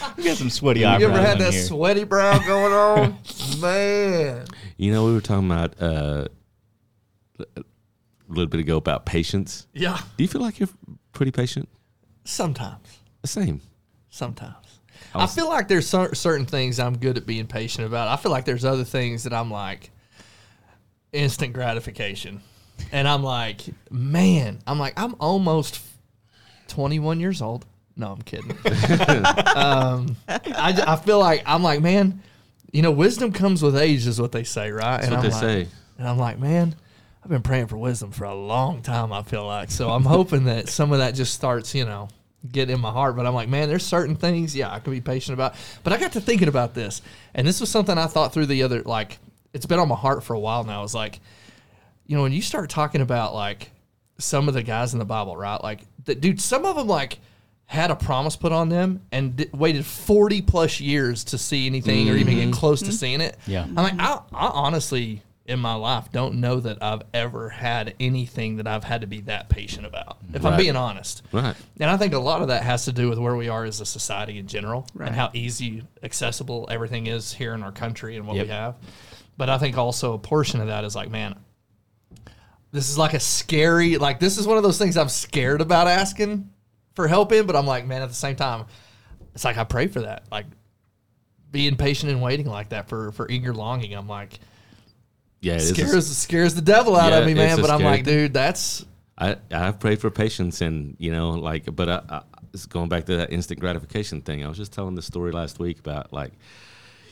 We got some sweaty You ever had that here. sweaty brow going on? Man. You know, we were talking about uh, a little bit ago about patience. Yeah. Do you feel like you're pretty patient? Sometimes. The same. Sometimes. I I feel like there's certain things I'm good at being patient about. I feel like there's other things that I'm like instant gratification. And I'm like, man, I'm like, I'm almost 21 years old. No, I'm kidding. um, I, I feel like, I'm like, man, you know, wisdom comes with age, is what they say, right? That's and what I'm they like, say. And I'm like, man, I've been praying for wisdom for a long time, I feel like. So I'm hoping that some of that just starts, you know, getting in my heart. But I'm like, man, there's certain things, yeah, I can be patient about. But I got to thinking about this. And this was something I thought through the other, like, it's been on my heart for a while now. It's like, you know, when you start talking about, like, some of the guys in the Bible, right? Like, the, dude, some of them, like, had a promise put on them and d- waited 40 plus years to see anything or even get mm-hmm. close to mm-hmm. seeing it. Yeah. I'm like, I, I honestly, in my life, don't know that I've ever had anything that I've had to be that patient about, if I'm Right. being honest. Right. And I think a lot of that has to do with where we are as a society in general Right. and how easy, accessible everything is here in our country and what Yep. we have. But I think also a portion of that is like, man, this is like a scary, like, this is one of those things I'm scared about asking for help in, but I'm like, man, at the same time, it's like I pray for that. Like, being patient and waiting like that for, for eager longing. I'm like, Yeah, it is. a- scares scares the devil out Yeah, of me, man. But I'm like, dude, that's I I've prayed for patience and you know like but I, I it's going back to that instant gratification thing. I was just telling the story last week about like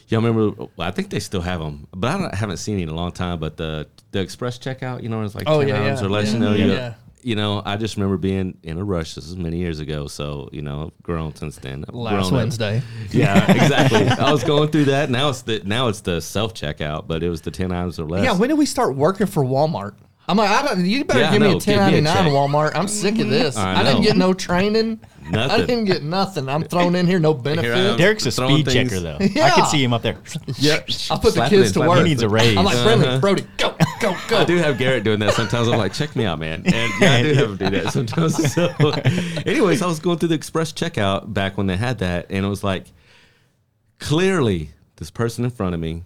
y'all remember well, I think they still have them, but I, haven't seen it in a long time. But the the express checkout, you know, it's like Oh, ten yeah, yeah, or less. yeah, you know, yeah, you, know, I just remember being in a rush. This is many years ago, so you know, I've grown since then. I've last grown up. Wednesday. Yeah, exactly. I was going through that. Now it's the now it's the self checkout, but it was the ten items or less. Yeah, when did we start working for Walmart? I'm like, I don't, you better Yeah, give me know. a Give me a 1099 check. Walmart. I'm sick of this. I I, didn't get no training. I Nothing. didn't get nothing. I'm thrown in here, no Here benefit. am. Derek's a Throwing speed things- checker, though. I Yeah. could see him up there. Yeah, I'll put the Slapping kids it, to slapping work. it. He needs a raise. I'm like, Brendan, uh-huh. Brody, go, go, go. I do have Garrett doing that sometimes. I'm like, check me out, man. And yeah, I do have him do that sometimes. So, anyways, I was going through the express checkout back when they had that, and it was like, clearly, this person in front of me,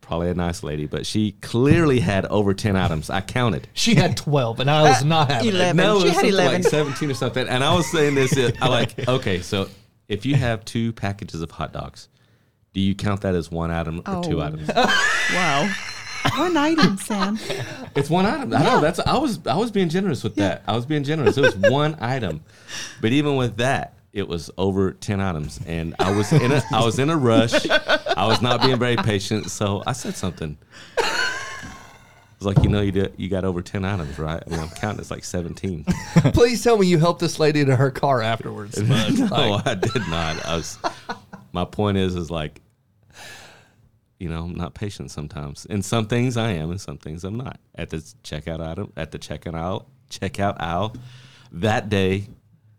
probably a nice lady, but she clearly had over 10 items. I counted. She had 12, and I was not having it. 11. No, it she was had something 11. like 17 or something. And I was saying this, uh, I like, okay, so if you have two packages of hot dogs, do you count that as one item or two items? Wow. One item, Sam. It's one item. I know that's I was I was being generous with that. I was being generous. It was one item, but even with that, it was over ten items, and I was in a I was in a rush. I was not being very patient, so I said something. It's like you know you did, you got over ten items, right? I mean, I'm counting. It's like seventeen. Please tell me you helped this lady to her car afterwards. bud. no, Like, I did not. I was. My point is, is like, you know, I'm not patient sometimes. In some things I am, and some things I'm not. At the checkout item, at the checkout aisle, checkout aisle, that day,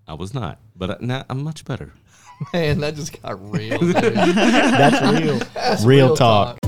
I was not. But uh, now I'm much better. man, that just got real. dude. That's real. That's real, talk. We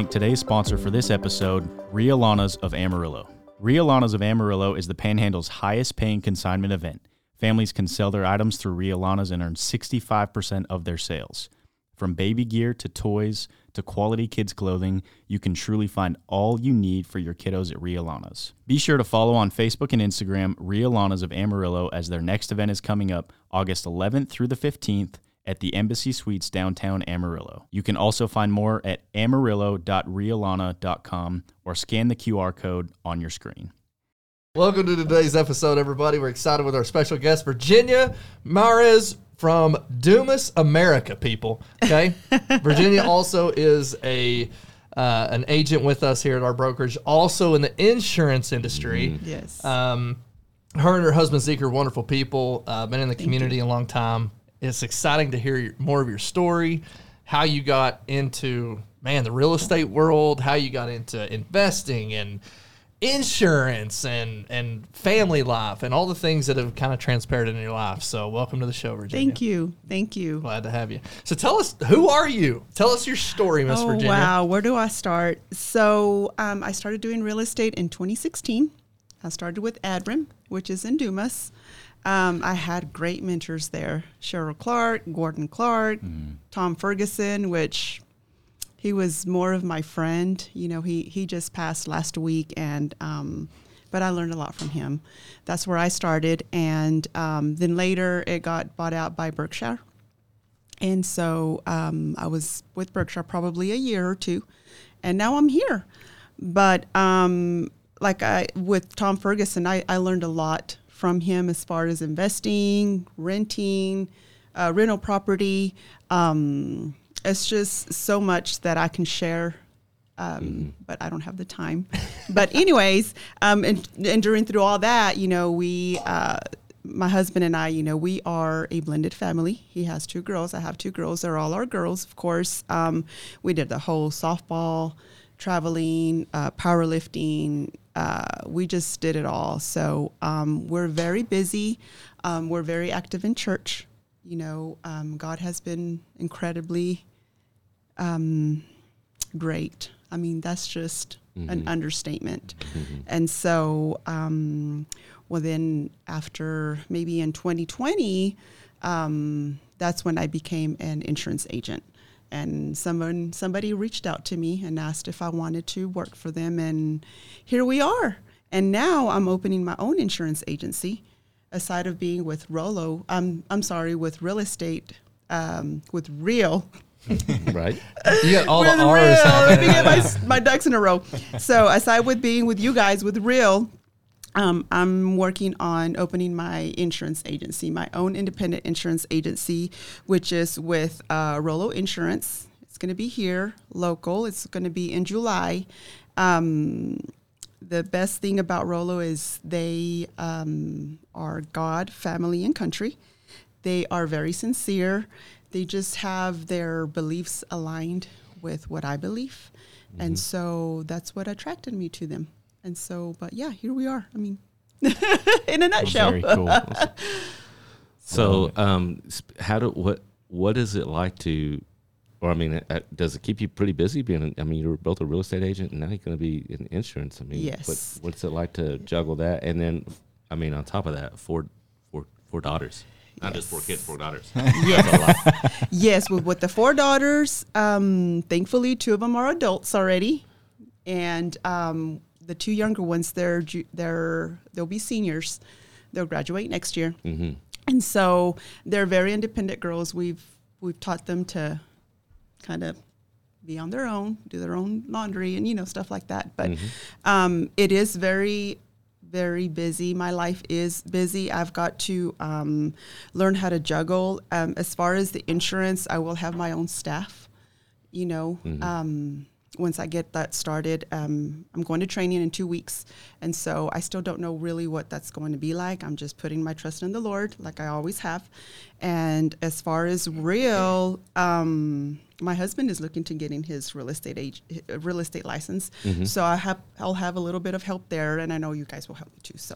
thank today's sponsor for this episode, Rhea Lana's of Amarillo. Rhea Lana's of Amarillo is the Panhandle's highest paying consignment event. Families can sell their items through Rhea Lana's and earn 65% of their sales. From baby gear to toys to quality kids clothing, you can truly find all you need for your kiddos at Rhea Lana's. Be sure to follow on Facebook and Instagram Rhea Lana's of Amarillo as their next event is coming up August 11th through the 15th at the Embassy Suites downtown Amarillo. You can also find more at amarillo.rhealana.com or scan the QR code on your screen. Welcome to today's episode, everybody. We're excited with our special guest, Virginia Mares from Dumas, America, people. Okay. Virginia also is a uh, an agent with us here at our brokerage, also in the insurance industry. Yes. Um, her and her husband Zeke are wonderful people. Uh, been in the community a long time. It's exciting to hear your, more of your story, how you got into man the real estate world, how you got into investing, and insurance and and family life and all the things that have kind of transpired in your life. So welcome to the show, Virginia. Thank you. Thank you. Glad to have you. So tell us, who are you? Tell us your story, Miss Oh, Virginia. wow. Where do I start? So, um, I started doing real estate in 2016. I started with Adrim, which is in Dumas. Um, I had great mentors there Cheryl Clark, Gordon Clark, Tom Ferguson, which he was more of my friend. You know, he, he just passed last week, and um, but I learned a lot from him. That's where I started. And um, then later it got bought out by Berkshire. And so um, I was with Berkshire probably a year or two, and now I'm here. But um, like I with Tom Ferguson, I, I learned a lot from him as far as investing, renting, uh, rental property. Um, it's just so much that I can share. Um, But I don't have the time. but anyways, um, and, and during through all that, you know, we uh, my husband and I, you know, we are a blended family. He has two girls. I have two girls. They're all our girls, of course. Um, we did the whole softball, traveling, uh, powerlifting. Uh, we just did it all. So um, we're very busy. Um, we're very active in church. You know, um, God has been incredibly um, great. I mean, that's just an understatement. And so, um, well, then after maybe in 2020, um, that's when I became an insurance agent. And someone, somebody reached out to me and asked if I wanted to work for them, and here we are. And now I'm opening my own insurance agency, aside of being with Rollo. I'm I'm sorry, with real estate, um, with Real right? You got all with the R's real. Let me get my, my ducks in a row. So aside with being with you guys with real, um, I'm working on opening my insurance agency, my own independent insurance agency, which is with uh, Rollo Insurance. It's going to be here, local. It's going to be in July. Um, the best thing about Rollo is they um, are God, family, and country. They are very sincere. They just have their beliefs aligned with what I believe. And so that's what attracted me to them. And so, but yeah, here we are. I mean, in a nutshell. Very cool. So, um, how do what what is it like to, or I mean, uh, does it keep you pretty busy? Being, I mean, you're both a real estate agent, and now you're going to be in insurance. I mean, Yes. What, what's it like to juggle that? And then, I mean, on top of that, four four four daughters, not just four kids, four daughters. Yes. yes, with, with the four daughters, um, thankfully, two of them are adults already. And um, the two younger ones, they're they're they'll be seniors. They'll graduate next year. hmm And so they're very independent girls. We've, we've taught them to kind of be on their own, do their own laundry and, you know, stuff like that. But um, it is very, very busy. My life is busy. I've got to um, learn how to juggle. Um, as far as the insurance, I will have my own staff, you know. Um, once I get that started, um, I'm going to training in two weeks. And so I still don't know really what that's going to be like. I'm just putting my trust in the Lord, like I always have. And as far as real, um, my husband is looking to getting his real estate age, uh, real estate license. So I have, I'll have a little bit of help there, and I know you guys will help me too. So,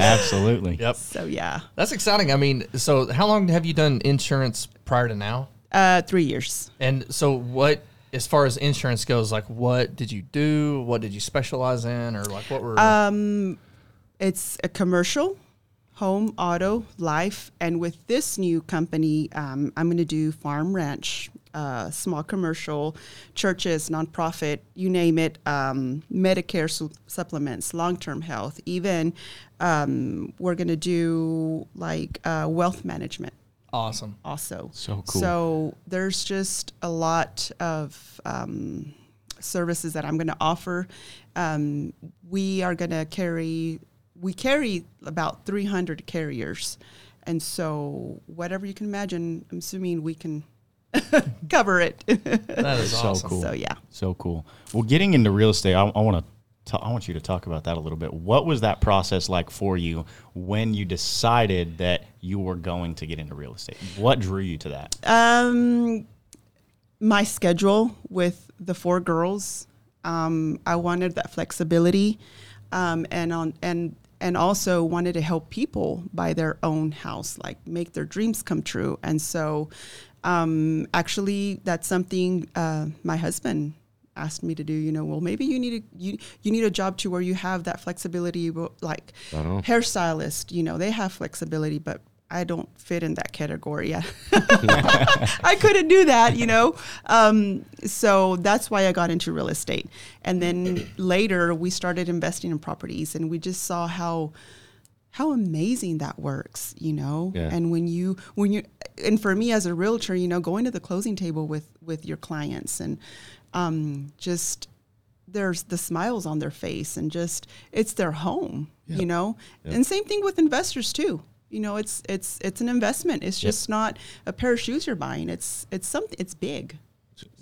Absolutely. Yep. so yeah, That's exciting. I mean, so how long have you done insurance prior to now? uh, three years. And so what as far as insurance goes, like what did you do? What did you specialize in? Or like what were Um, it's a commercial, home, auto, life, and with this new company, um, I'm going to do farm, ranch, uh, small commercial, churches, nonprofit, you name it, um, Medicare su- supplements, long-term health, even um, we're going to do like uh, wealth management awesome. also. So cool. So there's just a lot of um, services that I'm going to offer. Um, we are going to carry, we carry about 300 carriers. And so whatever you can imagine, I'm assuming we can cover it. That is So cool. so yeah. So cool. Well, getting into real estate, I, I want to. I want you to talk about that a little bit. What was that process like for you when you decided that you were going to get into real estate? What drew you to that? Um, my schedule with the four girls, Um, I wanted that flexibility, um, and on and and also wanted to help people buy their own house, like make their dreams come true. And so, um, actually, that's something uh, my husband asked me to do. You know, well, maybe you need a you you need a job too where you have that flexibility, like hairstylist. You know, they have flexibility, but I don't fit in that category. Yeah. I couldn't do that, you know. Um, so that's why I got into real estate. And then later we started investing in properties, and we just saw how how amazing that works, you know. Yeah. And when you when you and for me as a realtor, you know, going to the closing table with with your clients and um, just there's the smiles on their face and just it's their home, Yep. you know. Yep. And same thing with investors too. You know, it's it's it's an investment. It's just not a pair of shoes you're buying. It's it's something. It's big.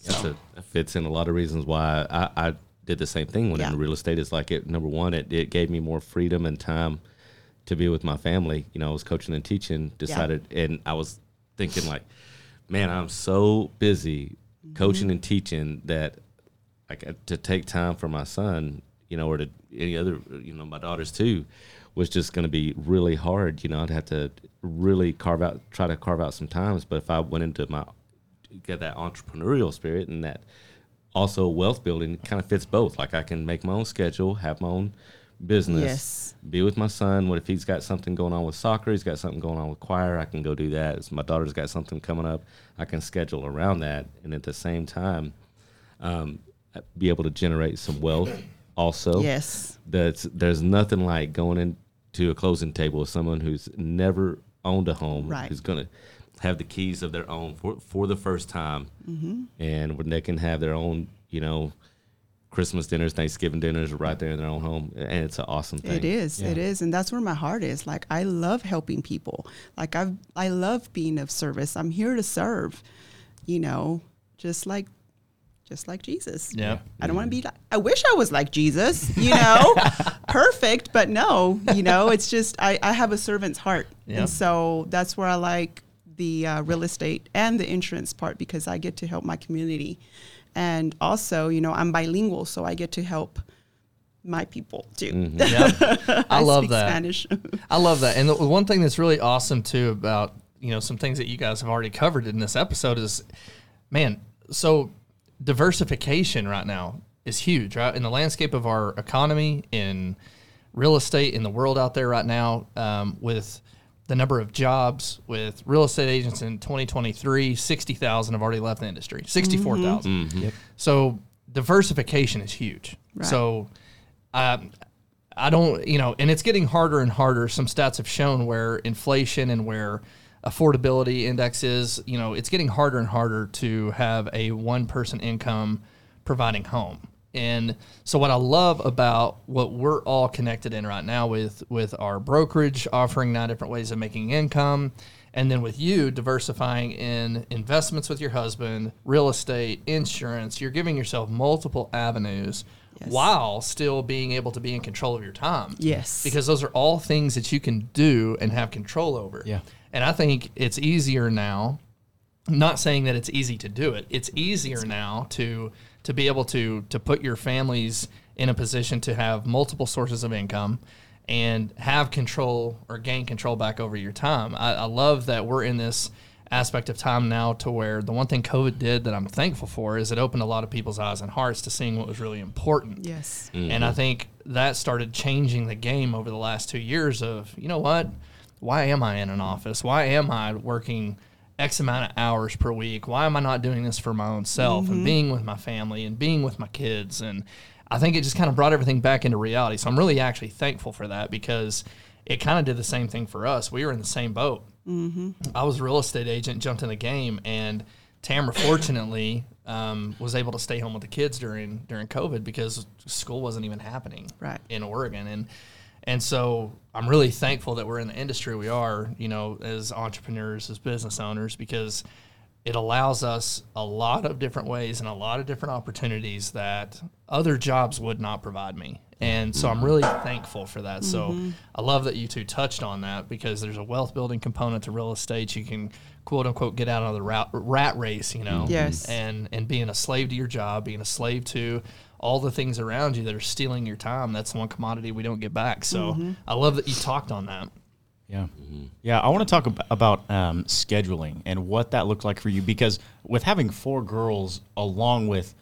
That's a, that fits in a lot of reasons why I, I did the same thing when Yeah. in real estate. It's like it number one, it, it gave me more freedom and time to be with my family. You know, I was coaching and teaching, decided, and I was thinking like, man, I'm so busy Mm-hmm. coaching and teaching that like uh, to take time for my son, you know, or to any other, you know, my daughters too, was just going to be really hard. You know, I'd have to really carve out, try to carve out some times. But if I went into my get that entrepreneurial spirit and that also wealth building kind of fits both. Like I can make my own schedule, have my own business, Yes. be with my son. What if he's got something going on with soccer? He's got something going on with choir. I can go do that. If my daughter's got something coming up. I can schedule around that, and at the same time, um, be able to generate some wealth. Also, Yes. that's there's nothing like going into a closing table with someone who's never owned a home, Right. who's gonna have the keys of their own for for the first time, Mm-hmm. and when they can have their own, you know, Christmas dinners, Thanksgiving dinners right there in their own home, and it's an awesome thing. It is. It is, and that's where my heart is. Like I love helping people. Like I I love being of service. I'm here to serve. You know, just like just like Jesus. Yeah. I don't want to be like I wish I was like Jesus, you know. Perfect, but no, you know, it's just I I have a servant's heart. Yeah. And so that's where I like the uh, real estate and the insurance part because I get to help my community. And also, you know, I'm bilingual, so I get to help my people too. Mm-hmm. Yeah. I, love that. Spanish. I love that. And the one thing that's really awesome too about, you know, some things that you guys have already covered in this episode is man, so diversification right now is huge, right? In the landscape of our economy, in real estate, in the world out there right now, um, with the number of jobs with real estate agents in 2023, 60,000 have already left the industry, 64,000. So diversification is huge. Right. So um, I don't, you know, and it's getting harder and harder. Some stats have shown where inflation and where affordability index is, you know, it's getting harder and harder to have a one person income providing home. And so what I love about what we're all connected in right now with with our brokerage offering nine different ways of making income and then with you diversifying in investments with your husband, real estate, insurance, you're giving yourself multiple avenues Yes. while still being able to be in control of your time. Yes. Because those are all things that you can do and have control over. Yeah. And I think it's easier now. Not saying that it's easy to do it. It's easier now to to be able to to put your families in a position to have multiple sources of income and have control or gain control back over your time. I, I love that we're in this aspect of time now to where the one thing COVID did that I'm thankful for is it opened a lot of people's eyes and hearts to seeing what was really important. yes. And I think that started changing the game over the last two years of, you know what? Why am I in an office? Why am I working X amount of hours per week? Why am I not doing this for my own self and being with my family and being with my kids? And I think it just kind of brought everything back into reality. So I'm really actually thankful for that because it kind of did the same thing for us. We were in the same boat. I was a real estate agent, jumped in the game, and Tamara fortunately um, was able to stay home with the kids during during COVID because school wasn't even happening Right. in Oregon, and and so I'm really thankful that we're in the industry we are, you know, as entrepreneurs, as business owners, because it allows us a lot of different ways and a lot of different opportunities that other jobs would not provide me. And so I'm really thankful for that. So mm-hmm. I love that you two touched on that because there's a wealth building component to real estate. You can quote unquote get out of the rat, rat race, you know, Yes. and and being a slave to your job, being a slave to all the things around you that are stealing your time. That's the one commodity we don't get back. So I love that you talked on that. Yeah. Yeah. I want to talk ab- about um, scheduling and what that looked like for you because with having four girls, along with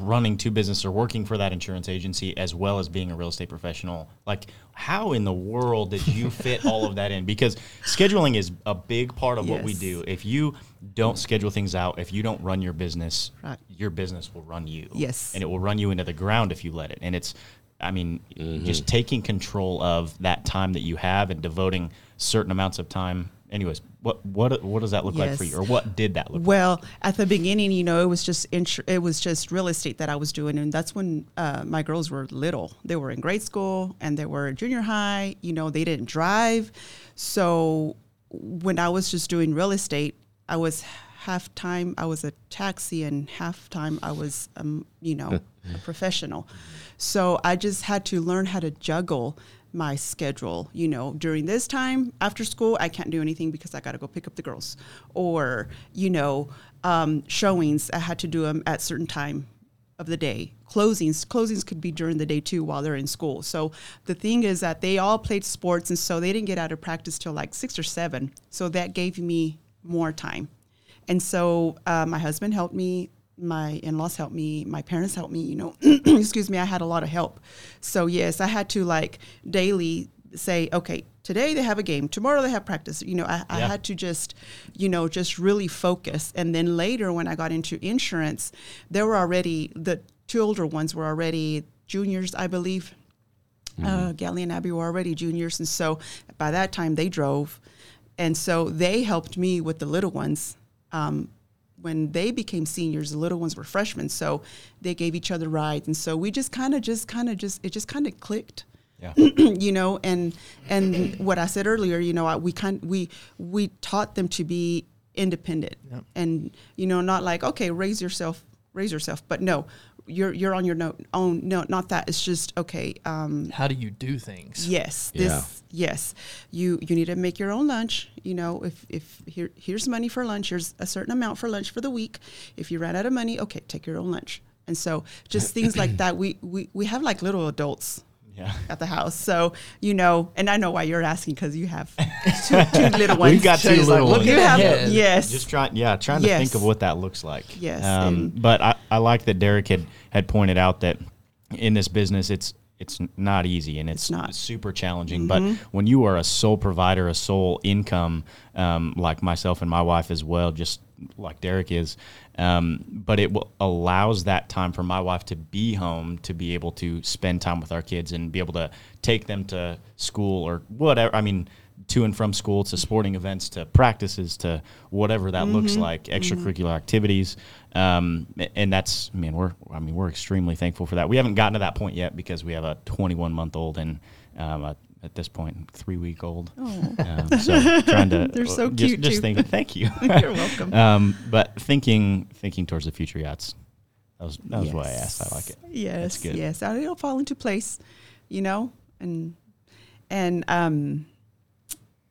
running two businesses or working for that insurance agency, as well as being a real estate professional, like how in the world did you fit all of that in? Because scheduling is a big part of what we do. If you don't schedule things out, if you don't run your business, Right. your business will run you. Yes. And it will run you into the ground if you let it. And it's, I mean, just mm-hmm. taking control of that time that you have and devoting certain amounts of time. Anyways, what what what does that look like for you, or what did that look? like? Well, at the beginning, you know, it was just insur- it was just real estate that I was doing, and that's when uh, my girls were little. They were in grade school and they were in junior high. You know, they didn't drive, so when I was just doing real estate, I was half time I was a taxi, and half time I was, um, you know, a professional. So I just had to learn how to juggle my schedule. You know, during this time after school, I can't do anything because I got to go pick up the girls, or you know, um, showings. I had to do them at certain time of the day. Closings, closings could be during the day too while they're in school. So the thing is that they all played sports, and so they didn't get out of practice till like six or seven. So that gave me more time. And so uh, my husband helped me, my in laws helped me, my parents helped me, you know, excuse me, I had a lot of help. So, yes, I had to like daily say, okay, today they have a game, tomorrow they have practice. You know, I, I had to just, you know, just really focus. And then later when I got into insurance, there were already, the two older ones were already juniors, I believe. Uh, Gally and Abby were already juniors. And so by that time they drove. And so they helped me with the little ones. Um, when they became seniors, the little ones were freshmen. So they gave each other rides. And so we just kind of, just kind of, just, it just kind of clicked Yeah. you know and and what i said earlier you know I, we kind we we taught them to be independent and you know not like okay raise yourself raise yourself but no you're you're on your no, own no not that it's just okay um How do you do things? yes this Yeah. yes you you need to make your own lunch you know if if here here's money for lunch here's a certain amount for lunch for the week if you ran out of money okay take your own lunch and so just things like that we we, we have like little adults Yeah. at the house. So, you know, and I know why you're asking because you have two, two little ones. We've got two Shaye's like, little look ones. you have, ahead. yes. Just trying, yeah, trying to Yes. think of what that looks like. Yes, Um, but I, I like that Derek had had pointed out that in this business, it's it's not easy and it's, It's not. Mm-hmm. super challenging. But when you are a sole provider, a sole income, um, like myself and my wife as well, just like Derek is, um, but it will, allows that time for my wife to be home to be able to spend time with our kids and be able to take them to school or whatever. I mean, to and from school to sporting events to practices to whatever that looks like extracurricular activities. Um, and that's man we're i mean we're extremely thankful for that. We haven't gotten to that point yet because we have a 21 month old and um, a, at this point three week old um, so trying to They're so just, cute, just thinking thank you You're welcome. um, but thinking thinking towards the future yachts. that was that was why i asked i like it Yes, good. yes. And it'll fall into place, you know, and and um,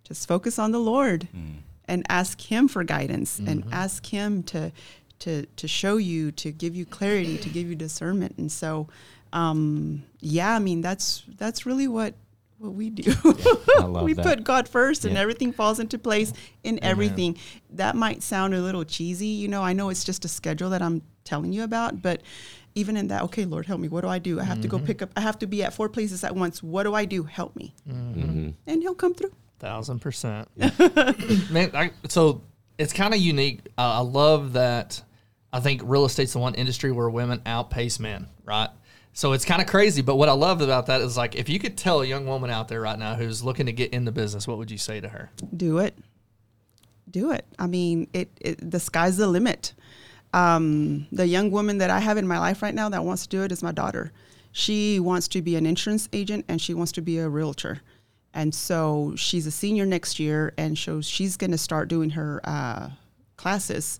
just focus on the Lord Mm. and ask Him for guidance and Mm-hmm. ask Him to to to show you, to give you clarity, to give you discernment. And so, um, yeah, I mean that's that's really what what we do. I love we that. put God first, and Yeah. everything falls into place in everything. That might sound a little cheesy, you know. I know it's just a schedule that I'm telling you about, but even in that, okay, Lord, help me. What do I do? I have to go Mm-hmm. pick up. I have to be at four places at once. What do I do? Help me, Mm-hmm. and He'll come through. Thousand percent. Man, I, so it's kind of unique. Uh, I love that. I think real estate's the one industry where women outpace men, right? So it's kind of crazy. But what I love about that is like, if you could tell a young woman out there right now who's looking to get in the business, what would you say to her? do it. Do it. I mean it, it the sky's the limit. Um, the young woman that i have in my life right now that wants to do it is my daughter. She wants to be an insurance agent and she wants to be a realtor. And so she's a senior next year and so she's going to start doing her uh, classes.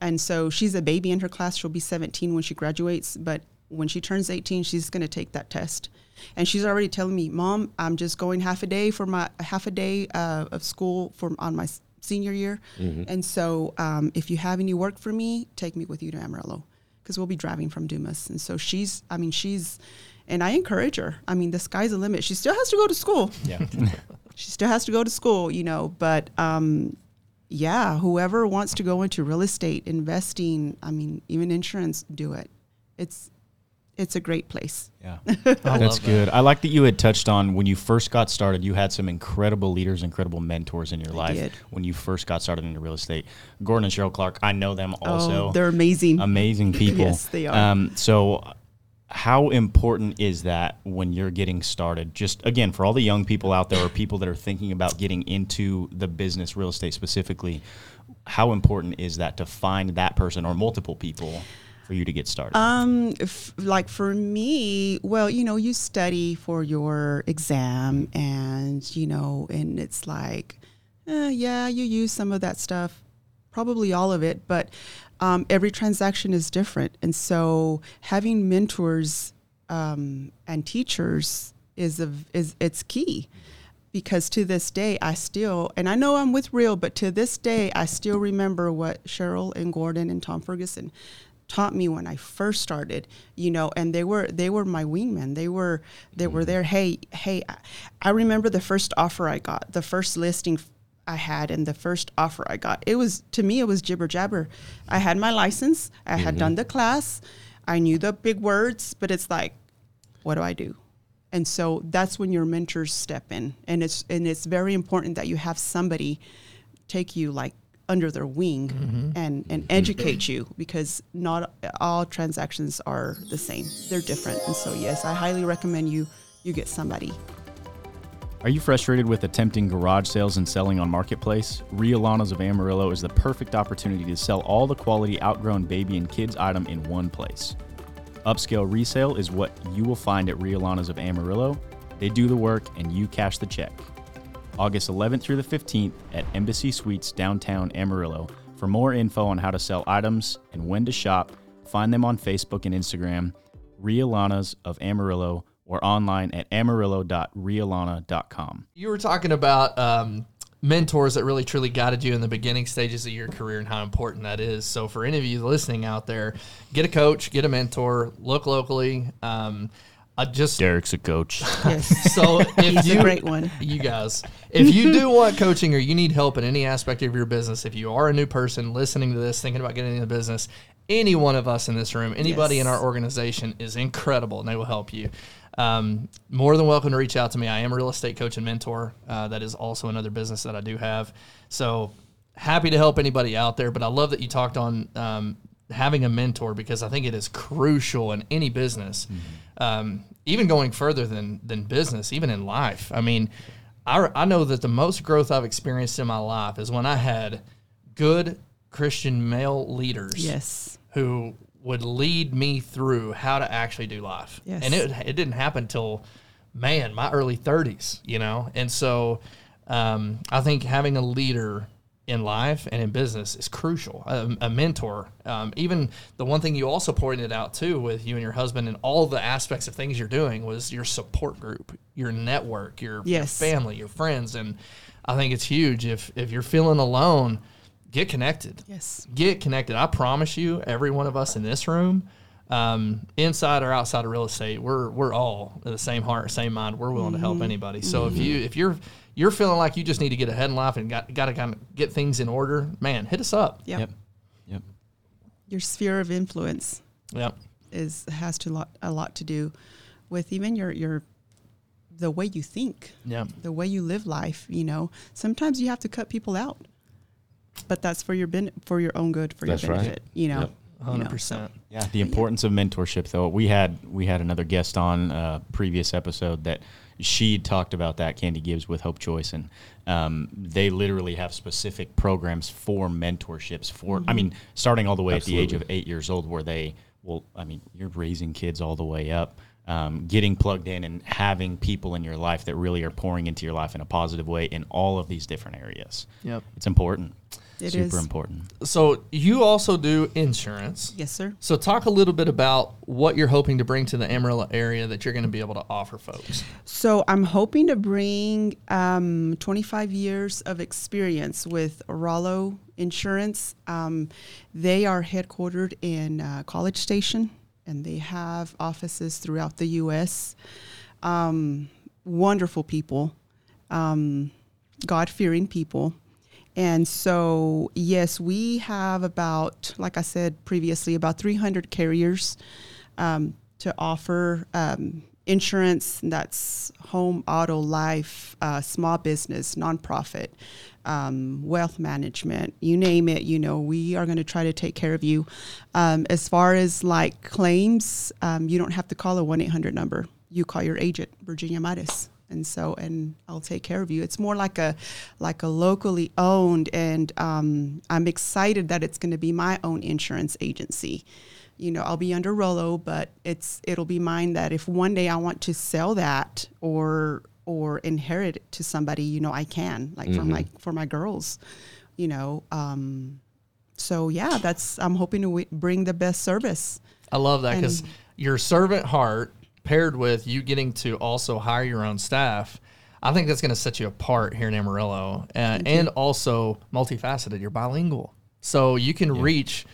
And so she's a baby in her class. She'll be 17 when she graduates but when she turns 18 she's going to take that test and she's already telling me mom i'm just going half a day for my half a day uh, of school for on my senior year and so um, if you have any work for me take me with you to amarillo because we'll be driving from Dumas. And so she's, I mean, she's, and I encourage her. I mean, the sky's the limit. She still has to go to school. Yeah. She still has to go to school, you know, but um, yeah, whoever wants to go into real estate, investing, I mean, even insurance, do it. It's, it's a great place. Yeah, I that's that. good. I like that you had touched on when you first got started. You had some incredible leaders, incredible mentors in your life did. when you first got started into real estate. Gordon and Cheryl Clark, I know them also. oh, they're amazing. amazing people. Yes, they are. Um, so, how important is that when you're getting started? Just again, for all the young people out there or people that are thinking about getting into the business, real estate specifically, how important is that to find that person or multiple people for you to get started? Um, if, like for me, well, you know, you study for your exam, and you know, and it's like, eh, yeah, you use some of that stuff, probably all of it, but um, every transaction is different, and so having mentors um, and teachers is a, is it's key because to this day I still and I know I'm with real but to this day I still remember what Cheryl and Gordon and Tom Ferguson taught me when I first started you know and they were they were my wingmen. They were they were mm. there. Hey hey I- remember the first offer I got the first listing I had and the first offer I got. It was to me it was jibber jabber. I had my license. I had done mm-hmm. the class. I knew the big words but it's like what do I do? And so that's when your mentors step in. And it's and it's very important that you have somebody take you like under their wing mm-hmm. and and educate you because not all transactions are the same they're different and so yes i highly recommend you you get somebody Are you frustrated with attempting garage sales and selling on Marketplace? Rhea Lana's of Amarillo is the perfect opportunity to sell all the quality outgrown baby and kids item in one place. Upscale resale is what you will find at Rhea Lana's of Amarillo. They do the work and you cash the check. August 11th through the 15th at Embassy Suites downtown Amarillo. For more info on how to sell items and when to shop, find them on Facebook and Instagram, Rhea Lana's of Amarillo, or online at amarillo.rhealana.com. You were talking about um, mentors that really truly guided you in the beginning stages of your career and how important that is. So, for any of you listening out there, get a coach, get a mentor, look locally. Um, I just Derek's a coach. yes so if he's you a great one you guys, if you do want coaching or you need help in any aspect of your business, if you are a new person listening to this, thinking about getting into business, any one of us in this room, anybody in our organization is incredible and they will help you. Um, more than welcome to reach out to me. I am a real estate coach and mentor. Uh, that is also another business that I do have. So happy to help anybody out there. But I love that you talked on um, having a mentor because I think it is crucial in any business, um, even going further than than business, even in life. I mean, I, I know that the most growth I've experienced in my life is when I had good Christian male leaders yes who would lead me through how to actually do life. Yes. And it, it didn't happen till, man, my early 30s, you know? And so um, I think having a leader in life and in business is crucial, a, a mentor. Um, even the one thing you also pointed out too with you and your husband and all the aspects of things you're doing was your support group, your network, your, Yes. your family, your friends. And I think it's huge if, if you're feeling alone, get connected yes get connected. I promise you, every one of us in this room, um, inside or outside of real estate, we're we're all the same heart, same mind. We're willing to help anybody. So if you if you're you're feeling like you just need to get ahead in life and got got to kind of get things in order, man, hit us up. yep. Yep. Yep. your sphere of influence Yep. is has to lot a lot to do with even your your the way you think Yeah. the way you live life you know sometimes you have to cut people out but that's for your ben- for your own good for That's your right. benefit you know Yep. You Hundred know, percent. Yeah, the importance of mentorship though. We had we had another guest on a previous episode that she talked about that Candy Gibbs with Hope Choice and um, they literally have specific programs for mentorships for I mean starting all the way at the age of 8 years old where they well I mean you're raising kids all the way up um, getting plugged in and having people in your life that really are pouring into your life in a positive way in all of these different areas. Yep. It's important. It Super is. important. So you also do insurance. Yes, sir. So talk a little bit about what you're hoping to bring to the Amarillo area that you're going to be able to offer folks. So I'm hoping to bring um, 25 years of experience with Rollo Insurance. Um, they are headquartered in uh, College Station, and they have offices throughout the U.S. Um, wonderful people, um, God-fearing people. And so, yes, we have about, like I said previously, about 300 carriers um, to offer um, insurance that's home, auto, life, uh, small business, nonprofit, um, wealth management, you name it. You know, we are going to try to take care of you. Um, as far as like claims, um, you don't have to call a 1 800 number. You call your agent, Virginia Mares and so and I'll take care of you. It's more like a like a locally owned, and um, I'm excited that it's going to be my own insurance agency. You know, I'll be under Rollo, but it's it'll be mine. That if one day I want to sell that or or inherit it to somebody, you know, I can like for my for my girls, you know. Um, so yeah, that's I'm hoping to w- bring the best service. I love that because your servant heart paired with you getting to also hire your own staff. I think that's going to set you apart here in Amarillo, uh, and also multifaceted. You're bilingual, so you can reach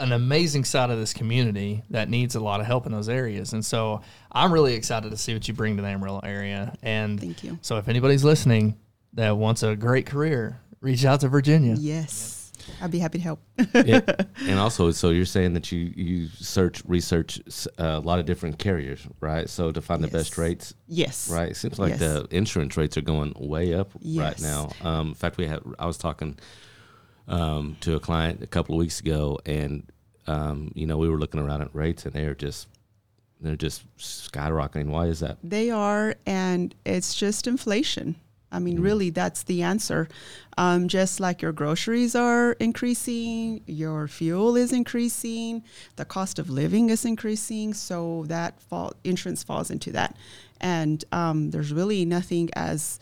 an amazing side of this community that needs a lot of help in those areas. And so I'm really excited to see what you bring to the Amarillo area. And Thank you. So if anybody's listening that wants a great career, reach out to Virginia. Yes, I'd be happy to help. It- and also, so you're saying that you you search, research a lot of different carriers, right? So to find the best rates, yes, right? It seems like Yes. the insurance rates are going way up right now. Um, in fact, we had I was talking um, to a client a couple of weeks ago, and um, you know we were looking around at rates, and they're just they're just skyrocketing. Why is that? They are, and it's just inflation. I mean, Mm. really, that's the answer. Um, just like your groceries are increasing, your fuel is increasing, the cost of living is increasing. So that fall, insurance falls into that. And um, there's really nothing as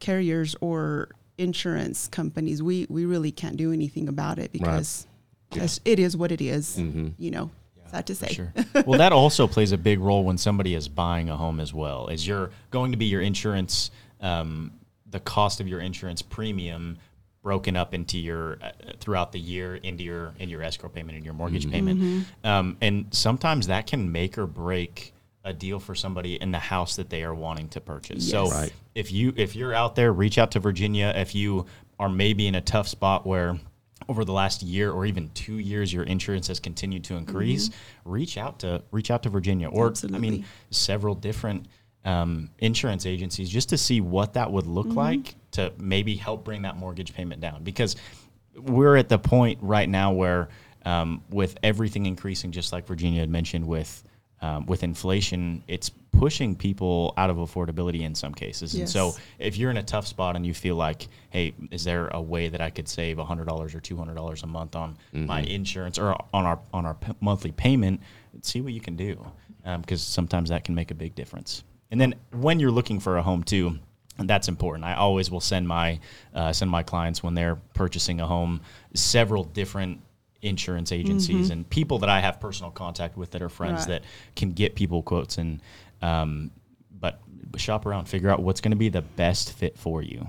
carriers or insurance companies, we, we really can't do anything about it because it's- it is what it is, Mm-hmm. You know, sad to say. Sure. well, that also plays a big role when somebody is buying a home as well. Is you're going to be your insurance, um, the cost of your insurance premium broken up into your uh, throughout the year into your in your escrow payment and your mortgage payment, um, and sometimes that can make or break a deal for somebody in the house that they are wanting to purchase. So Right. if you if you're out there, reach out to Virginia. If you are maybe in a tough spot where over the last year or even two years your insurance has continued to increase, reach out to reach out to Virginia. Or I mean several different um, insurance agencies just to see what that would look like to maybe help bring that mortgage payment down because we're at the point right now where um, with everything increasing, just like Virginia had mentioned with um, with inflation, it's pushing people out of affordability in some cases. And so, if you're in a tough spot and you feel like, hey, is there a way that I could save hundred dollars or two hundred dollars a month on my insurance or on our on our p- monthly payment? See what you can do because sometimes that can make a big difference. And then when you're looking for a home too, and that's important. I always will send my uh, send my clients when they're purchasing a home several different insurance agencies and people that I have personal contact with that are friends Mm-hmm. Right. that can get people quotes and um, but shop around, figure out what's going to be the best fit for you.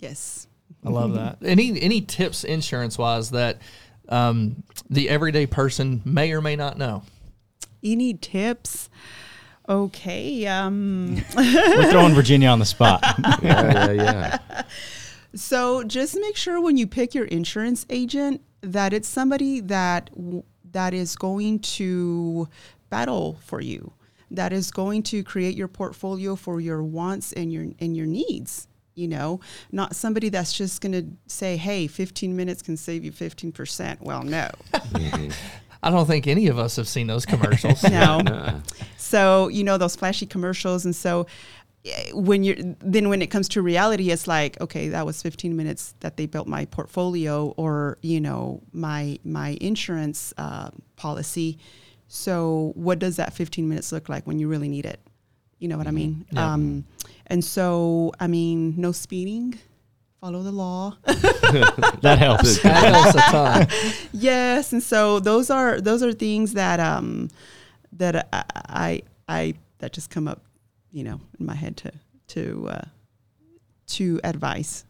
Yes. I love that. Any any tips insurance wise that um, the everyday person may or may not know? Any tips? Okay. Um, We're throwing Virginia on the spot. yeah, yeah, yeah. so just make sure when you pick your insurance agent that it's somebody that w- that is going to battle for you, that is going to create your portfolio for your wants and your and your needs. You know, not somebody that's just going to say, "Hey, 15 minutes can save you 15 percent." Well, no. I don't think any of us have seen those commercials. No. Nuh-uh. So you know those flashy commercials, and so eh, when you're then when it comes to reality, it's like okay, that was 15 minutes that they built my portfolio or you know my my insurance uh, policy. So what does that 15 minutes look like when you really need it? You know what I mean? Yeah. Um, and so, I mean, no speeding, follow the law. That helps. That helps a ton. yes, and so those are those are things that um that I I, I that just come up, you know, in my head to to uh, to advice.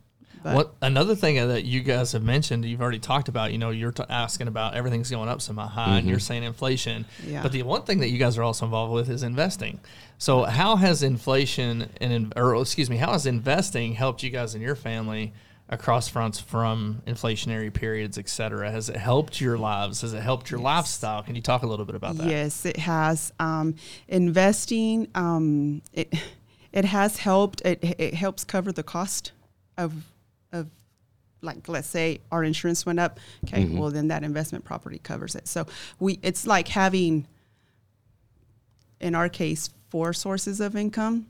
But What another thing that you guys have mentioned, you've already talked about. You know, you're t- asking about everything's going up so high, and you're saying inflation. Yeah. But the one thing that you guys are also involved with is investing. So, how has inflation and in- or excuse me, how has investing helped you guys and your family across fronts from inflationary periods, et cetera? Has it helped your lives? Has it helped your lifestyle? Can you talk a little bit about that? Yes, it has. Um, investing, um, it it has helped. It it helps cover the cost of like let's say our insurance went up. Okay, mm-hmm. well then that investment property covers it. So we it's like having in our case four sources of income.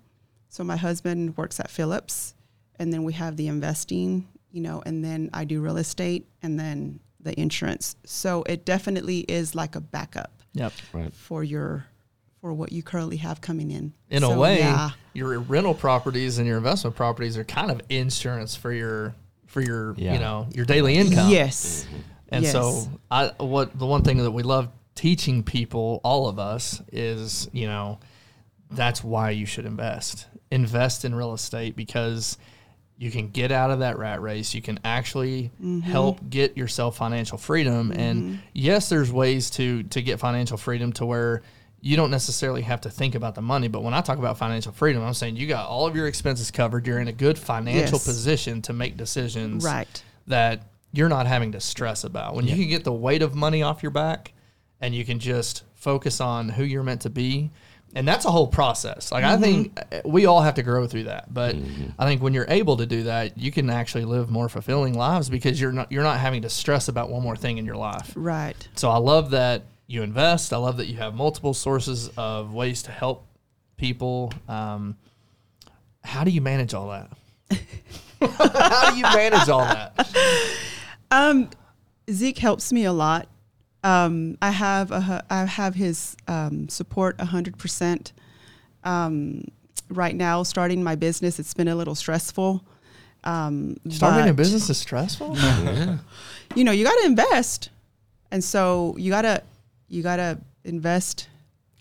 So my husband works at Phillips, and then we have the investing, you know, and then I do real estate, and then the insurance. So it definitely is like a backup Yep. Right. for your for what you currently have coming in. In a way, yeah, your rental properties and your investment properties are kind of insurance for your for your Yeah. you know your daily income. yes, mm-hmm. And so I what the one thing that we love teaching people, all of us, is, you know, that's why you should invest. Invest in real estate because you can get out of that rat race. You can actually mm-hmm. help get yourself financial freedom. And mm-hmm. yes, there's ways to to get financial freedom to where you don't necessarily have to think about the money. But when I talk about financial freedom, I'm saying you got all of your expenses covered. You're in a good financial Yes. position to make decisions right. that you're not having to stress about. When you can get the weight of money off your back and you can just focus on who you're meant to be. And that's a whole process. Like I think uh, we all have to grow through that. But I think when you're able to do that, you can actually live more fulfilling lives because you're not you're not having to stress about one more thing in your life. Right. So I love that you invest. I love that you have multiple sources of ways to help people. Um, how do you manage all that? how do you manage all that? Um, Zeke helps me a lot. Um, I have a, I have his um, support hundred percent. Um, right now, starting my business, it's been a little stressful. Um, Starting a business is stressful. Yeah. you know, you got to invest, and so you gotta you gotta invest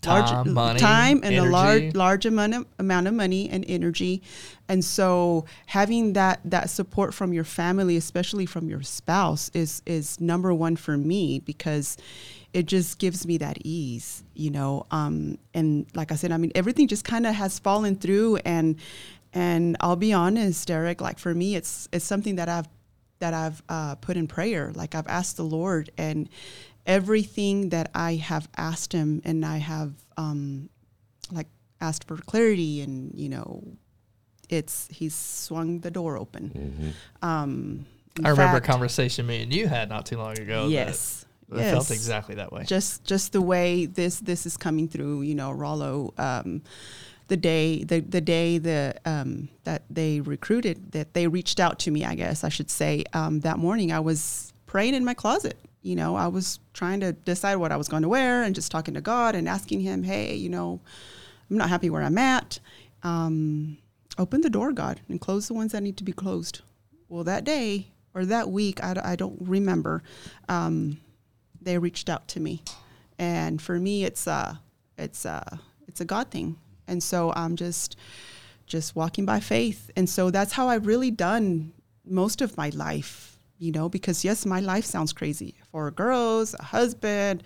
Time, money, time, and a large large amount of, amount of money and energy, and so having that that support from your family, especially from your spouse, is is number one for me because it just gives me that ease, you know. Um, and like I said, I mean, everything just kind of has fallen through, and and I'll be honest, Derek. Like for me, it's it's something that I've that I've uh, put in prayer. Like I've asked the Lord, and everything that I have asked Him, and I have um, like asked for clarity, and you know, it's He's swung the door open. Um, in I remember fact- a conversation me and you had not too long ago. that- Yes, that, felt yes. exactly that way. just just the way this this is coming through you know rollo um the day the the day the um that they recruited that they reached out to me i guess i should say um that morning i was praying in my closet you know i was trying to decide what i was going to wear and just talking to god and asking him hey you know i'm not happy where i'm at. Um open the door god and close the ones that need to be closed. Well that day or that week i, I don't remember um they reached out to me. And for me it's uh it's uh it's a god thing. And so i'm just just walking by faith. And so that's how i've really done most of my life you know because yes my life sounds crazy four girls a husband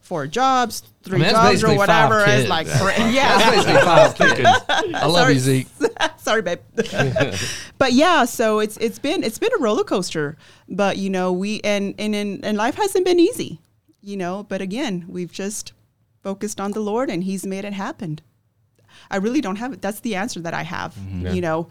four jobs three mean, jobs or basically five whatever it's kids. like That's cra- That's basically five kids. I love Sorry. you, Zeke. sorry babe but yeah so it's it's been it's been a roller coaster but you know we and and and, and life hasn't been easy you know but again we've just focused on the lord and he's made it happen i really don't have it that's the answer that i have Yeah. you know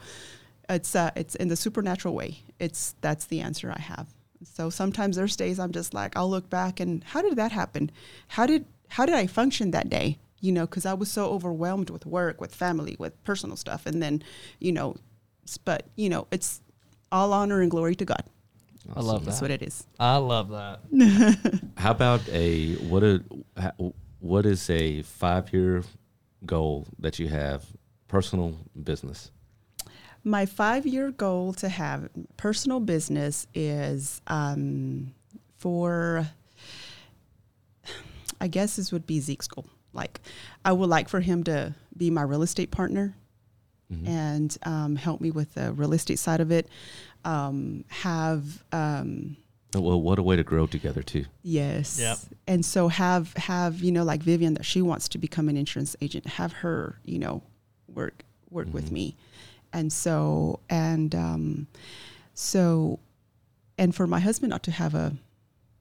it's uh it's in the supernatural way it's that's the answer i have so sometimes there's days i'm just like i'll look back and how did that happen how did how did i function that day you know because i was so overwhelmed with work with family with personal stuff and then you know but you know it's all honor and glory to god I love that. that's what it is I love that. How about a what a what is a five year goal that you have, personal business? My five year goal to have personal business is um, for, I guess this would be Zeke's goal. Like, I would like for him to be my real estate partner and um, help me with the real estate side of it. Um, have, um, Well, what a way to grow together too. Yes. Yep. And so have have you know like Vivian that she wants to become an insurance agent. Have her you know work work with me, and so and um, so and for my husband not to have a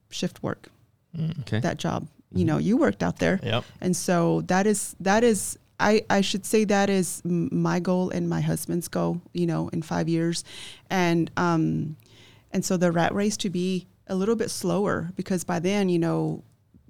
shift work Okay. that job. You know you worked out there, Yep. and so that is that is I, I should say that is my goal and my husband's goal, you know, in five years, and um, and so the rat race to be a little bit slower because by then, you know,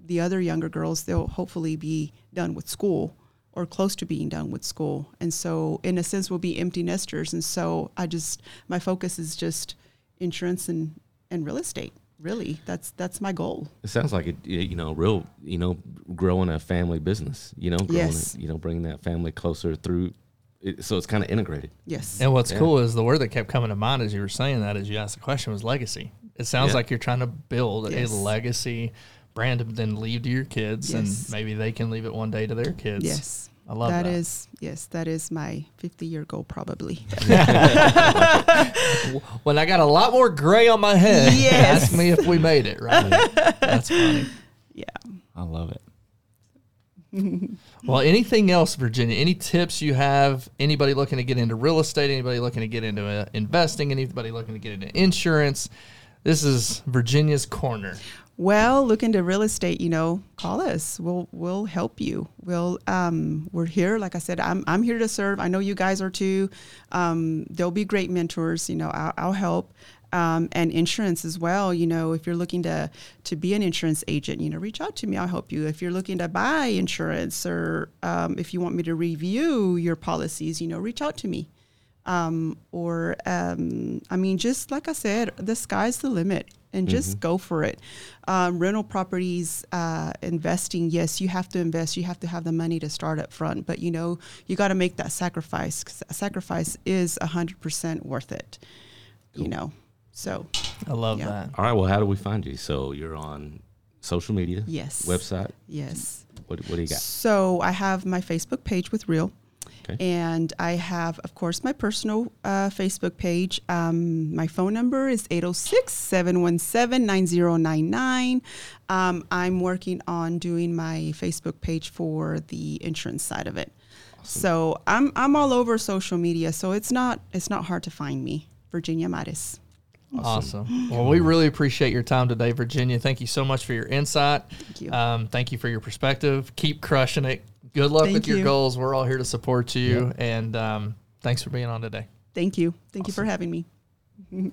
the other younger girls they'll hopefully be done with school or close to being done with school, and so in a sense we'll be empty nesters, and so I just my focus is just insurance and and real estate. Really, that's that's my goal. It sounds like it, you know, real, you know, growing a family business, you know, growing, Yes. you know, bringing that family closer through. It, so it's kind of integrated. Yes. And what's Yeah. cool is the word that kept coming to mind as you were saying that, as you asked the question, was legacy. It sounds Yeah. like you're trying to build Yes. a legacy brand to then leave to your kids, Yes. and maybe they can leave it one day to their kids. Yes. I love that. That is yes, that is my 50 year goal probably. When I got a lot more gray on my head, Yes. ask me if we made it. Right? That's funny. yeah. I love it. Well, anything else, Virginia? Any tips you have? Anybody looking to get into real estate? Anybody looking to get into uh, investing? Anybody looking to get into insurance? This is Virginia's corner. Well, look into real estate, you know, call us. We'll we'll help you. We'll um we're here. Like I said, I'm I'm here to serve. I know you guys are too. Um, there'll be great mentors, you know, I'll, I'll help. Um, and insurance as well. You know, if you're looking to to be an insurance agent, you know, reach out to me. I'll help you. If you're looking to buy insurance, or um, if you want me to review your policies, you know, reach out to me. Um, or um, I mean, just like I said, the sky's the limit, and just go for it. Um, rental properties, uh, investing. Yes, you have to invest. You have to have the money to start up front, but you know, you got to make that sacrifice. 'cause that sacrifice is hundred percent worth it. You know, so I love Yeah. that. All right. Well, how do we find you? So you're on social media, yes, website. yes. What, what do you got? So I have my Facebook page with Real. Okay. And I have, of course, my personal uh, Facebook page. Um, my phone number is 806 717 9099. Um, I'm working on doing my Facebook page for the insurance side of it. So I'm, I'm all over social media. So it's not, it's not hard to find me. Virginia Mares. Awesome. Well, we really appreciate your time today, Virginia. Thank you so much for your insight. Thank you. Um, thank you for your perspective. Keep crushing it. Good luck with Thank your goals. We're all here to support you. And um, thanks for being on today. Thank you. Thank you for having me.